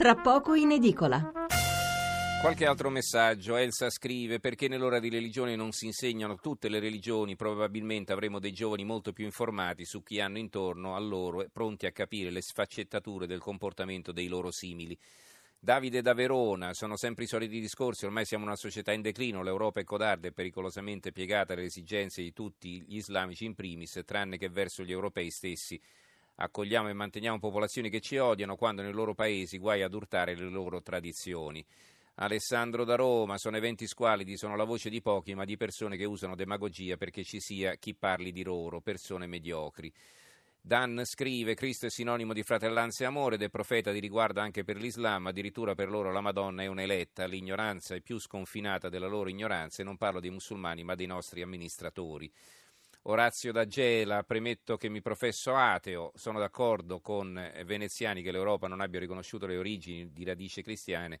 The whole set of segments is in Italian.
tra poco in edicola. Qualche altro messaggio. Elsa scrive: Perché nell'ora di religione non si insegnano tutte le religioni? Probabilmente avremo dei giovani molto più informati su chi hanno intorno a loro e pronti a capire le sfaccettature del comportamento dei loro simili. Davide da Verona, sono sempre i soliti discorsi, ormai siamo una società in declino, l'Europa è codarda e pericolosamente piegata alle esigenze di tutti gli islamici in primis, tranne che verso gli europei stessi. Accogliamo e manteniamo popolazioni che ci odiano quando nei loro paesi guai ad urtare le loro tradizioni. Alessandro da Roma, sono eventi squalidi, sono la voce di pochi, ma di persone che usano demagogia perché ci sia chi parli di loro, persone mediocri. Dan scrive: Cristo è sinonimo di fratellanza e amore ed è profeta di riguardo anche per l'Islam, addirittura per loro la Madonna è un'eletta, l'ignoranza è più sconfinata della loro ignoranza e non parlo dei musulmani ma dei nostri amministratori. Orazio da Gela, premetto che mi professo ateo, sono d'accordo con veneziani che l'Europa non abbia riconosciuto le origini di radici cristiane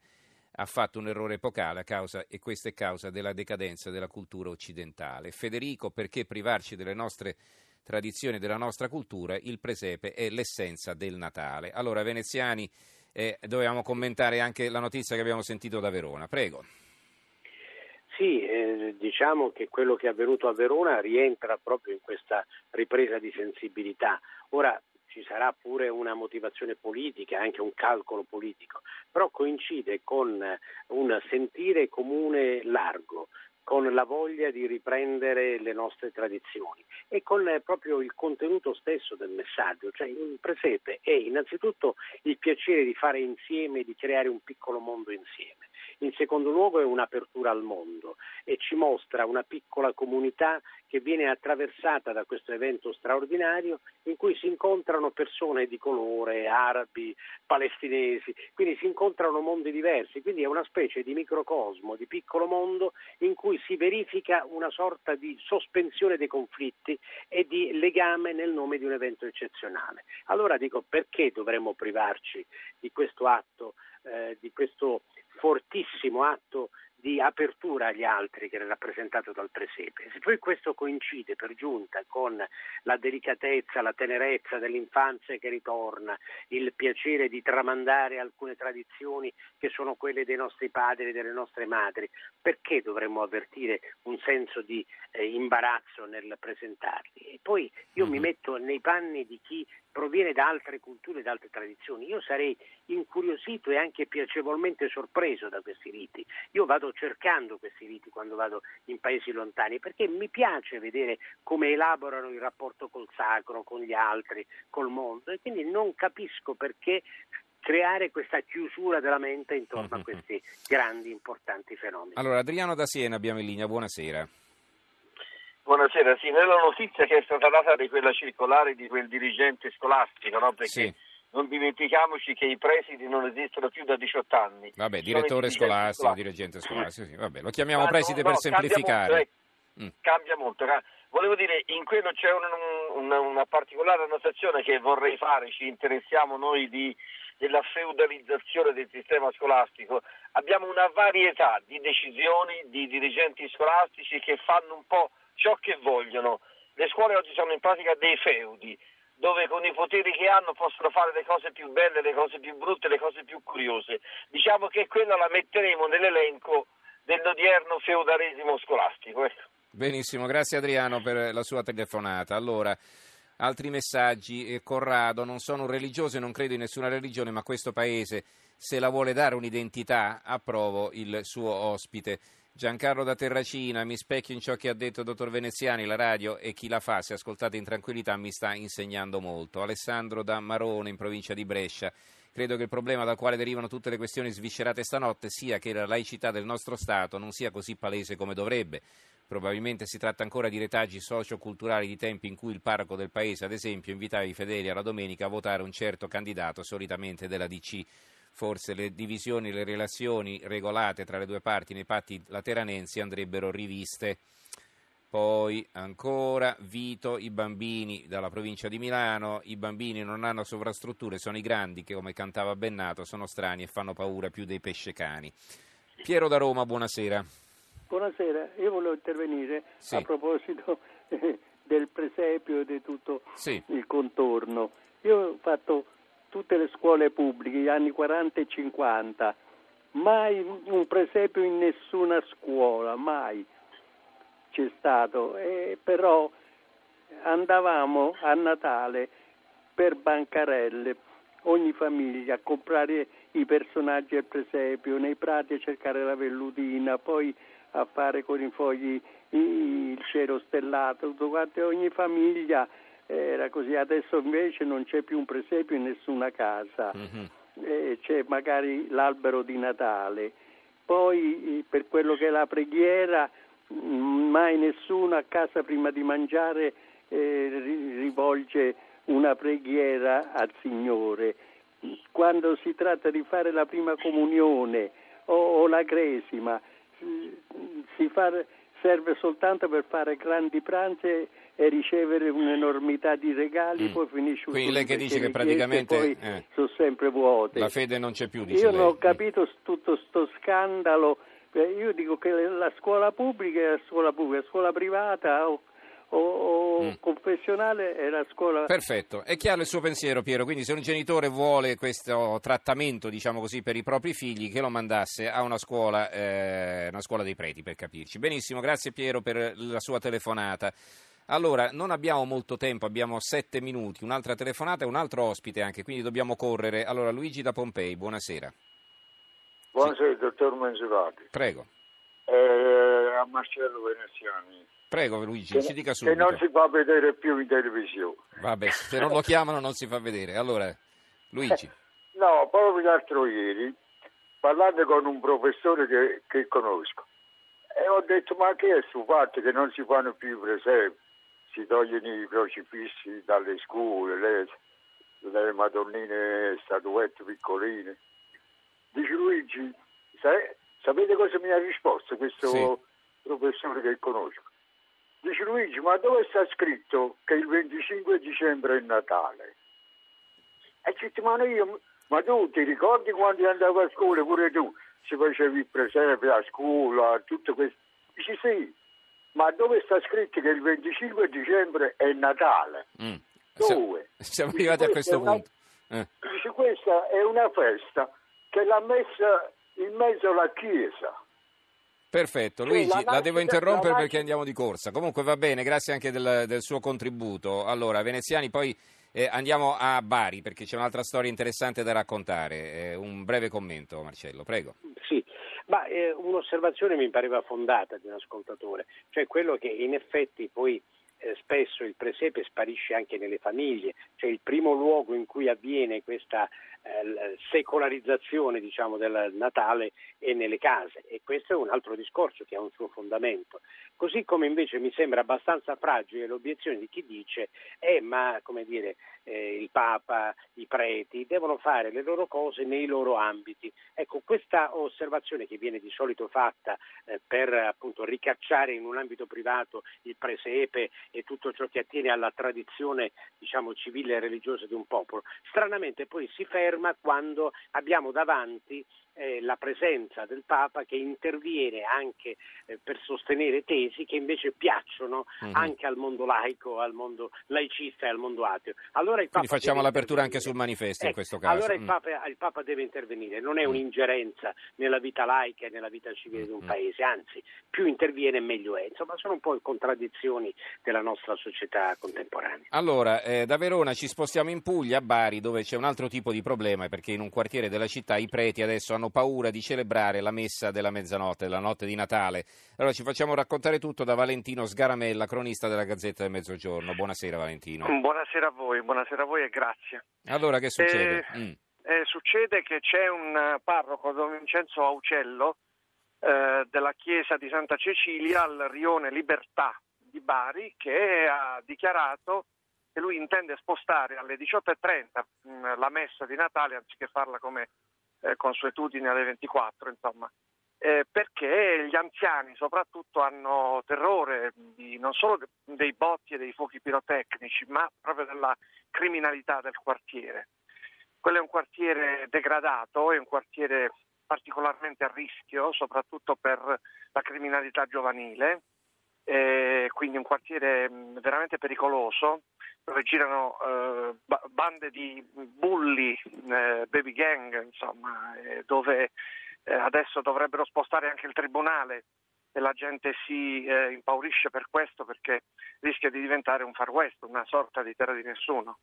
ha fatto un errore epocale causa, e questa è causa della decadenza della cultura occidentale. Federico, perché privarci delle nostre tradizioni e della nostra cultura, il presepe è l'essenza del Natale. Allora, veneziani, eh, dovevamo commentare anche la notizia che abbiamo sentito da Verona. Prego. Sì, eh, diciamo che quello che è avvenuto a Verona rientra proprio in questa ripresa di sensibilità. Ora, ci sarà pure una motivazione politica, anche un calcolo politico, però coincide con un sentire comune largo, con la voglia di riprendere le nostre tradizioni e con proprio il contenuto stesso del messaggio, cioè il presepe è innanzitutto il piacere di fare insieme, di creare un piccolo mondo insieme in secondo luogo è un'apertura al mondo e ci mostra una piccola comunità che viene attraversata da questo evento straordinario in cui si incontrano persone di colore, arabi, palestinesi, quindi si incontrano mondi diversi, quindi è una specie di microcosmo, di piccolo mondo in cui si verifica una sorta di sospensione dei conflitti e di legame nel nome di un evento eccezionale. Allora dico perché dovremmo privarci di questo atto, eh, di questo fortissimo atto di apertura agli altri che era rappresentato dal presepe. Se poi questo coincide per giunta con la delicatezza, la tenerezza dell'infanzia che ritorna, il piacere di tramandare alcune tradizioni che sono quelle dei nostri padri e delle nostre madri, perché dovremmo avvertire un senso di eh, imbarazzo nel presentarli? E poi io mi mhm. metto nei panni di chi proviene da altre culture, da altre tradizioni. Io sarei incuriosito e anche piacevolmente sorpreso da questi riti. Io vado cercando questi riti quando vado in paesi lontani perché mi piace vedere come elaborano il rapporto col sacro, con gli altri, col mondo e quindi non capisco perché creare questa chiusura della mente intorno a questi grandi, importanti fenomeni. Allora, Adriano da Siena abbiamo in linea, buonasera. Buonasera, sì, nella notizia che è stata data di quella circolare di quel dirigente scolastico, no? Perché sì. non dimentichiamoci che i presidi non esistono più da 18 anni. Vabbè, direttore scolastico, dirigente scolastico, sì, vabbè, lo chiamiamo Ma preside no, per no, semplificare. Cambia molto, eh, mm. cambia molto. Volevo dire, in quello c'è un, un, una particolare annotazione che vorrei fare, ci interessiamo noi di, della feudalizzazione del sistema scolastico. Abbiamo una varietà di decisioni di dirigenti scolastici che fanno un po' ciò che vogliono. Le scuole oggi sono in pratica dei feudi, dove con i poteri che hanno possono fare le cose più belle, le cose più brutte, le cose più curiose. Diciamo che quella la metteremo nell'elenco dell'odierno feudalesimo scolastico. Ecco. Benissimo, grazie Adriano per la sua telefonata. Allora, altri messaggi. Eh, Corrado, non sono un religioso e non credo in nessuna religione, ma questo paese, se la vuole dare un'identità, approvo il suo ospite. Giancarlo da Terracina, mi specchio in ciò che ha detto il dottor Veneziani, la radio e chi la fa, se ascoltate in tranquillità, mi sta insegnando molto. Alessandro da Marone, in provincia di Brescia. Credo che il problema dal quale derivano tutte le questioni sviscerate stanotte sia che la laicità del nostro Stato non sia così palese come dovrebbe. Probabilmente si tratta ancora di retaggi socio-culturali di tempi in cui il parroco del paese, ad esempio, invitava i fedeli alla domenica a votare un certo candidato, solitamente della DC forse le divisioni, le relazioni regolate tra le due parti nei patti lateranensi andrebbero riviste. Poi ancora Vito, i bambini dalla provincia di Milano, i bambini non hanno sovrastrutture, sono i grandi che come cantava Bennato sono strani e fanno paura più dei pescecani. Piero da Roma, buonasera. Buonasera, io volevo intervenire sì. a proposito del presepio e di tutto sì. il contorno. Io ho fatto tutte le scuole pubbliche, gli anni 40 e 50, mai un presepio in nessuna scuola, mai c'è stato, eh, però andavamo a Natale per bancarelle, ogni famiglia, a comprare i personaggi del presepio, nei prati a cercare la vellutina, poi a fare con i fogli il cielo stellato, tutto quanto, ogni famiglia era così, adesso invece non c'è più un presepio in nessuna casa, mm-hmm. eh, c'è magari l'albero di Natale. Poi per quello che è la preghiera, mai nessuno a casa prima di mangiare eh, rivolge una preghiera al Signore. Quando si tratta di fare la prima comunione o, o la cresima, si fa, serve soltanto per fare grandi pranzi e ricevere un'enormità di regali, mm. poi finisce un Quindi lei che dice che praticamente poi eh, sono sempre vuote. La fede non c'è più, dice Io lei. non ho capito tutto questo scandalo. Io dico che la scuola pubblica è la scuola pubblica, la scuola privata o o, o mm. confessionale è la scuola. Perfetto, è chiaro il suo pensiero Piero, quindi se un genitore vuole questo trattamento diciamo così per i propri figli che lo mandasse a una scuola, eh, una scuola dei preti per capirci. Benissimo, grazie Piero per la sua telefonata. Allora, non abbiamo molto tempo, abbiamo sette minuti, un'altra telefonata e un altro ospite anche, quindi dobbiamo correre. Allora, Luigi da Pompei, buonasera. Buonasera, sì. dottor Manzivati. Prego. Eh, a Marcello Veneziani. Prego Luigi, che, ci dica subito. Che non si fa vedere più in televisione. Vabbè, se non lo chiamano non si fa vedere. Allora, Luigi. Eh, no, proprio l'altro ieri, parlando con un professore che, che conosco, e ho detto ma che è su fatto che non si fanno più i presepi, si togliono i crocifissi dalle scuole, le, le madonnine statuette piccoline. Dice Luigi, sai, sapete cosa mi ha risposto questo sì. professore che conosco? Dice Luigi, ma dove sta scritto che il 25 dicembre è Natale? E ma io, ma tu ti ricordi quando andavo a scuola, pure tu, si facevi il presepe a scuola, tutto questo? Dice sì, ma dove sta scritto che il 25 dicembre è Natale? Mm. Dove? Siamo arrivati a questo una, punto. Eh. Dice questa è una festa che l'ha messa in mezzo alla chiesa. Perfetto, Luigi, la, devo interrompere perché andiamo di corsa. Comunque va bene, grazie anche del, del suo contributo. Allora, veneziani, poi eh, andiamo a Bari perché c'è un'altra storia interessante da raccontare. Eh, un breve commento, Marcello, prego. Sì, ma eh, un'osservazione mi pareva fondata di un ascoltatore, cioè quello che in effetti poi eh, spesso il presepe sparisce anche nelle famiglie, cioè il primo luogo in cui avviene questa secolarizzazione diciamo, del Natale è nelle case e questo è un altro discorso che ha un suo fondamento. Così come invece mi sembra abbastanza fragile l'obiezione di chi dice eh, ma come dire, eh, il Papa, i preti devono fare le loro cose nei loro ambiti. Ecco, questa osservazione che viene di solito fatta eh, per appunto ricacciare in un ambito privato il presepe e tutto ciò che attiene alla tradizione diciamo civile e religiosa di un popolo, stranamente poi si ferma quando abbiamo davanti eh, la presenza del Papa che interviene anche eh, per sostenere tesi che invece piacciono mm-hmm. anche al mondo laico, al mondo laicista e al mondo ateo. Allora Quindi facciamo l'apertura anche sul manifesto eh, in questo caso. Allora il mm. Papa, il Papa, deve intervenire, non è mm. un'ingerenza nella vita laica e nella vita civile di un mm. paese, anzi più interviene meglio è. Insomma sono un po' contraddizioni della nostra società contemporanea. Allora, eh, da Verona ci spostiamo in Puglia, a Bari, dove c'è un altro tipo di problema, perché in un quartiere della città i preti adesso hanno paura di celebrare la messa della mezzanotte, la notte di Natale. Allora ci facciamo raccontare tutto da Valentino Sgaramella, cronista della Gazzetta del Mezzogiorno. Buonasera Valentino. Buonasera a voi, buonasera a voi e grazie. Allora che succede? Eh, mm. eh, succede che c'è un parroco, Don Vincenzo Aucello, eh, della chiesa di Santa Cecilia al rione Libertà di Bari, che ha dichiarato che lui intende spostare alle 18.30 mh, mm, la messa di Natale anziché farla come eh, consuetudine alle 24, insomma. Eh, perché gli anziani soprattutto hanno terrore di, non solo de, dei botti e dei fuochi pirotecnici, ma proprio della criminalità del quartiere. Quello è un quartiere degradato, è un quartiere particolarmente a rischio, soprattutto per la criminalità giovanile, eh, quindi un quartiere mh, veramente pericoloso dove girano eh, ba- bande di bulli, eh, baby gang, insomma, eh, dove eh, adesso dovrebbero spostare anche il tribunale e la gente si eh, impaurisce per questo perché rischia di diventare un far west, una sorta di terra di nessuno.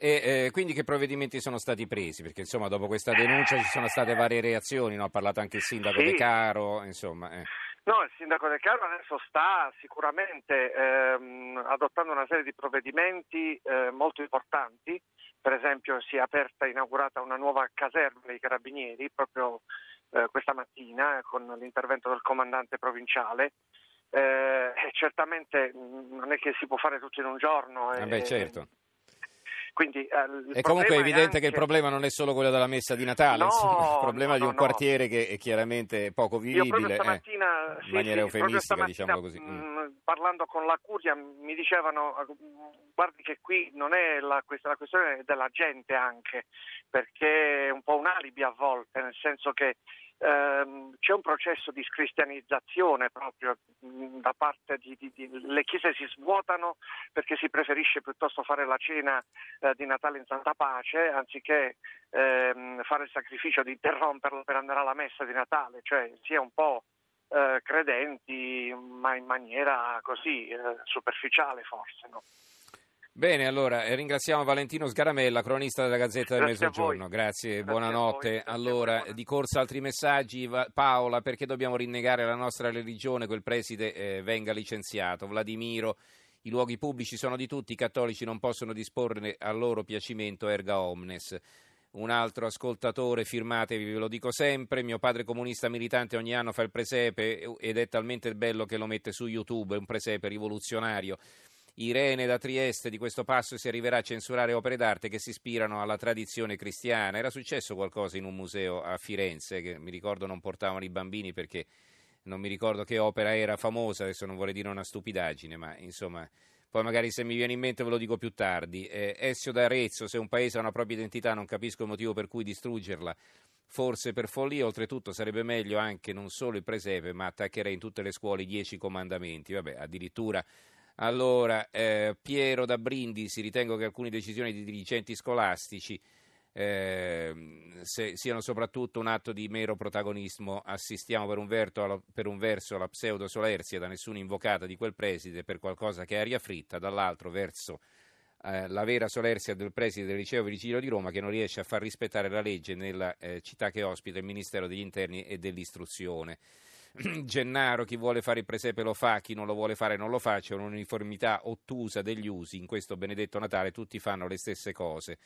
E eh, quindi che provvedimenti sono stati presi? Perché insomma dopo questa denuncia ci sono state varie reazioni, no? ha parlato anche il sindaco Sì. De Caro, insomma. eh. No, il sindaco De Caro adesso sta sicuramente ehm, adottando una serie di provvedimenti eh, molto importanti, per esempio si è aperta e inaugurata una nuova caserma dei carabinieri proprio eh, questa mattina con l'intervento del comandante provinciale. Eh, e certamente mh, non è che si può fare tutto in un giorno. Ah, e- beh, certo. Quindi, eh, E comunque è evidente che il anche- problema non è solo quello della messa di Natale, No, insomma, il problema no, di un no, quartiere che è chiaramente poco vivibile. eh. stamattina, in sì, maniera sì, eufemistica, diciamolo così. mh, parlando con la curia mi dicevano guardi che qui non è la, questa, la questione della gente anche, perché è un po' un alibi a volte, nel senso che ehm, c'è un processo di scristianizzazione proprio mh, da parte di, di- di- le chiese si svuotano perché si preferisce piuttosto fare la cena eh, di Natale in Santa Pace anziché ehm, fare il sacrificio di interromperlo per andare alla messa di Natale, cioè si è un po' eh, credenti ma in maniera così eh, superficiale forse. No? Bene, allora eh, ringraziamo Valentino Sgaramella, cronista della Gazzetta del Grazie Mezzogiorno. Grazie, Grazie buonanotte. grazie, allora, di corsa altri messaggi. Paola, perché dobbiamo rinnegare la nostra religione? Quel preside eh, venga licenziato. Vladimiro, i luoghi pubblici sono di tutti, i cattolici non possono disporne a loro piacimento erga omnes. Un altro ascoltatore, firmatevi, ve lo dico sempre, mio padre comunista militante ogni anno fa il presepe ed è talmente bello che lo mette su YouTube, è un presepe rivoluzionario. Irene da Trieste di questo passo si arriverà a censurare opere d'arte che si ispirano alla tradizione cristiana. Era successo qualcosa in un museo a Firenze che mi ricordo non portavano i bambini perché non mi ricordo che opera era famosa, adesso non vorrei dire una stupidaggine, ma insomma, poi magari se mi viene in mente ve lo dico più tardi. Eh, Ezio da Arezzo, se un paese ha una propria identità non capisco il motivo per cui distruggerla. Forse per follia, oltretutto sarebbe meglio anche non solo il presepe, ma attaccherei in tutte le scuole i dieci comandamenti. Vabbè, addirittura allora, eh, Piero da Brindisi, ritengo che alcune decisioni di dirigenti scolastici eh, se- siano soprattutto un atto di mero protagonismo. Assistiamo per un, verto alla- per un verso alla pseudo solerzia da nessuna invocata di quel preside per qualcosa che è aria fritta, dall'altro verso eh, la vera solerzia del preside del liceo Virgilio di Roma che non riesce a far rispettare la legge nella eh, città che ospita il Ministero degli Interni e dell'Istruzione. Gennaro, chi vuole fare il presepe lo fa, chi non lo vuole fare non lo fa, c'è un'uniformità ottusa degli usi, in questo benedetto Natale tutti fanno le stesse cose.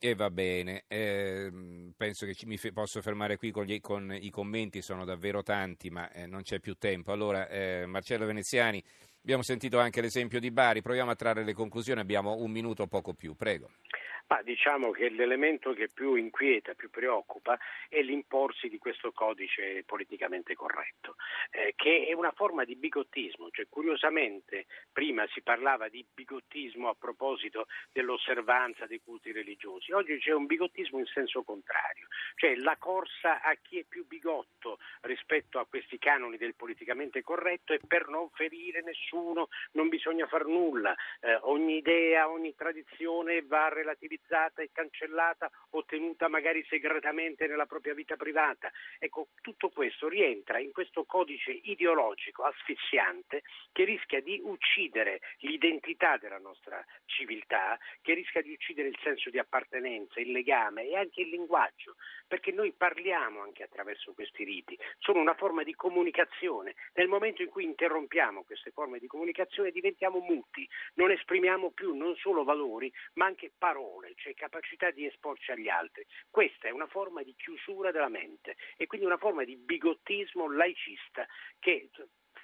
E va bene, ehm, penso che ci- mi fe- posso fermare qui con, gli- con i commenti, sono davvero tanti, ma eh, non c'è più tempo. Allora, eh, Marcello Veneziani, abbiamo sentito anche l'esempio di Bari, proviamo a trarre le conclusioni, abbiamo un minuto o poco più, prego. Ma diciamo che l'elemento che più inquieta, più preoccupa è l'imporsi di questo codice politicamente corretto, eh, che è una forma di bigottismo, cioè curiosamente prima si parlava di bigottismo a proposito dell'osservanza dei culti religiosi, oggi c'è un bigottismo in senso contrario, cioè la corsa a chi è più bigotto rispetto a questi canoni del politicamente corretto e per non ferire nessuno non bisogna far nulla, eh, ogni idea, ogni tradizione va relativizzata e cancellata o tenuta magari segretamente nella propria vita privata. Ecco, tutto questo rientra in questo codice ideologico asfissiante che rischia di uccidere l'identità della nostra civiltà, che rischia di uccidere il senso di appartenenza, il legame e anche il linguaggio, perché noi parliamo anche attraverso questi riti, sono una forma di comunicazione. Nel momento in cui interrompiamo queste forme di comunicazione diventiamo muti, non esprimiamo più non solo valori, ma anche parole, cioè capacità di esporci agli altri. Questa è una forma di chiusura della mente e quindi una forma di bigottismo laicista che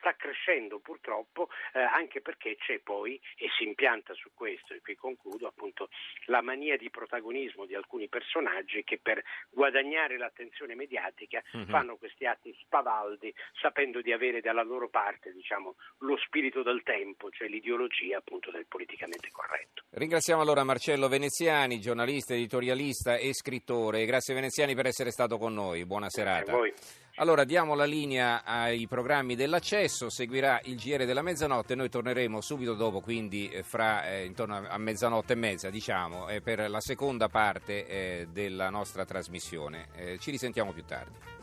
sta crescendo purtroppo eh, anche perché c'è poi e si impianta su questo e qui concludo appunto la mania di protagonismo di alcuni personaggi che per guadagnare l'attenzione mediatica Mhm. fanno questi atti spavaldi sapendo di avere dalla loro parte diciamo lo spirito del tempo cioè l'ideologia appunto del politicamente corretto Ringraziamo allora Marcello Veneziani, giornalista, editorialista e scrittore. Grazie Veneziani per essere stato con noi, buona serata. Allora diamo la linea ai programmi dell'accesso, seguirà il GR della mezzanotte, noi torneremo subito dopo, quindi eh, fra eh, intorno a mezzanotte e mezza, diciamo, eh, per la seconda parte eh, della nostra trasmissione. Eh, ci risentiamo più tardi.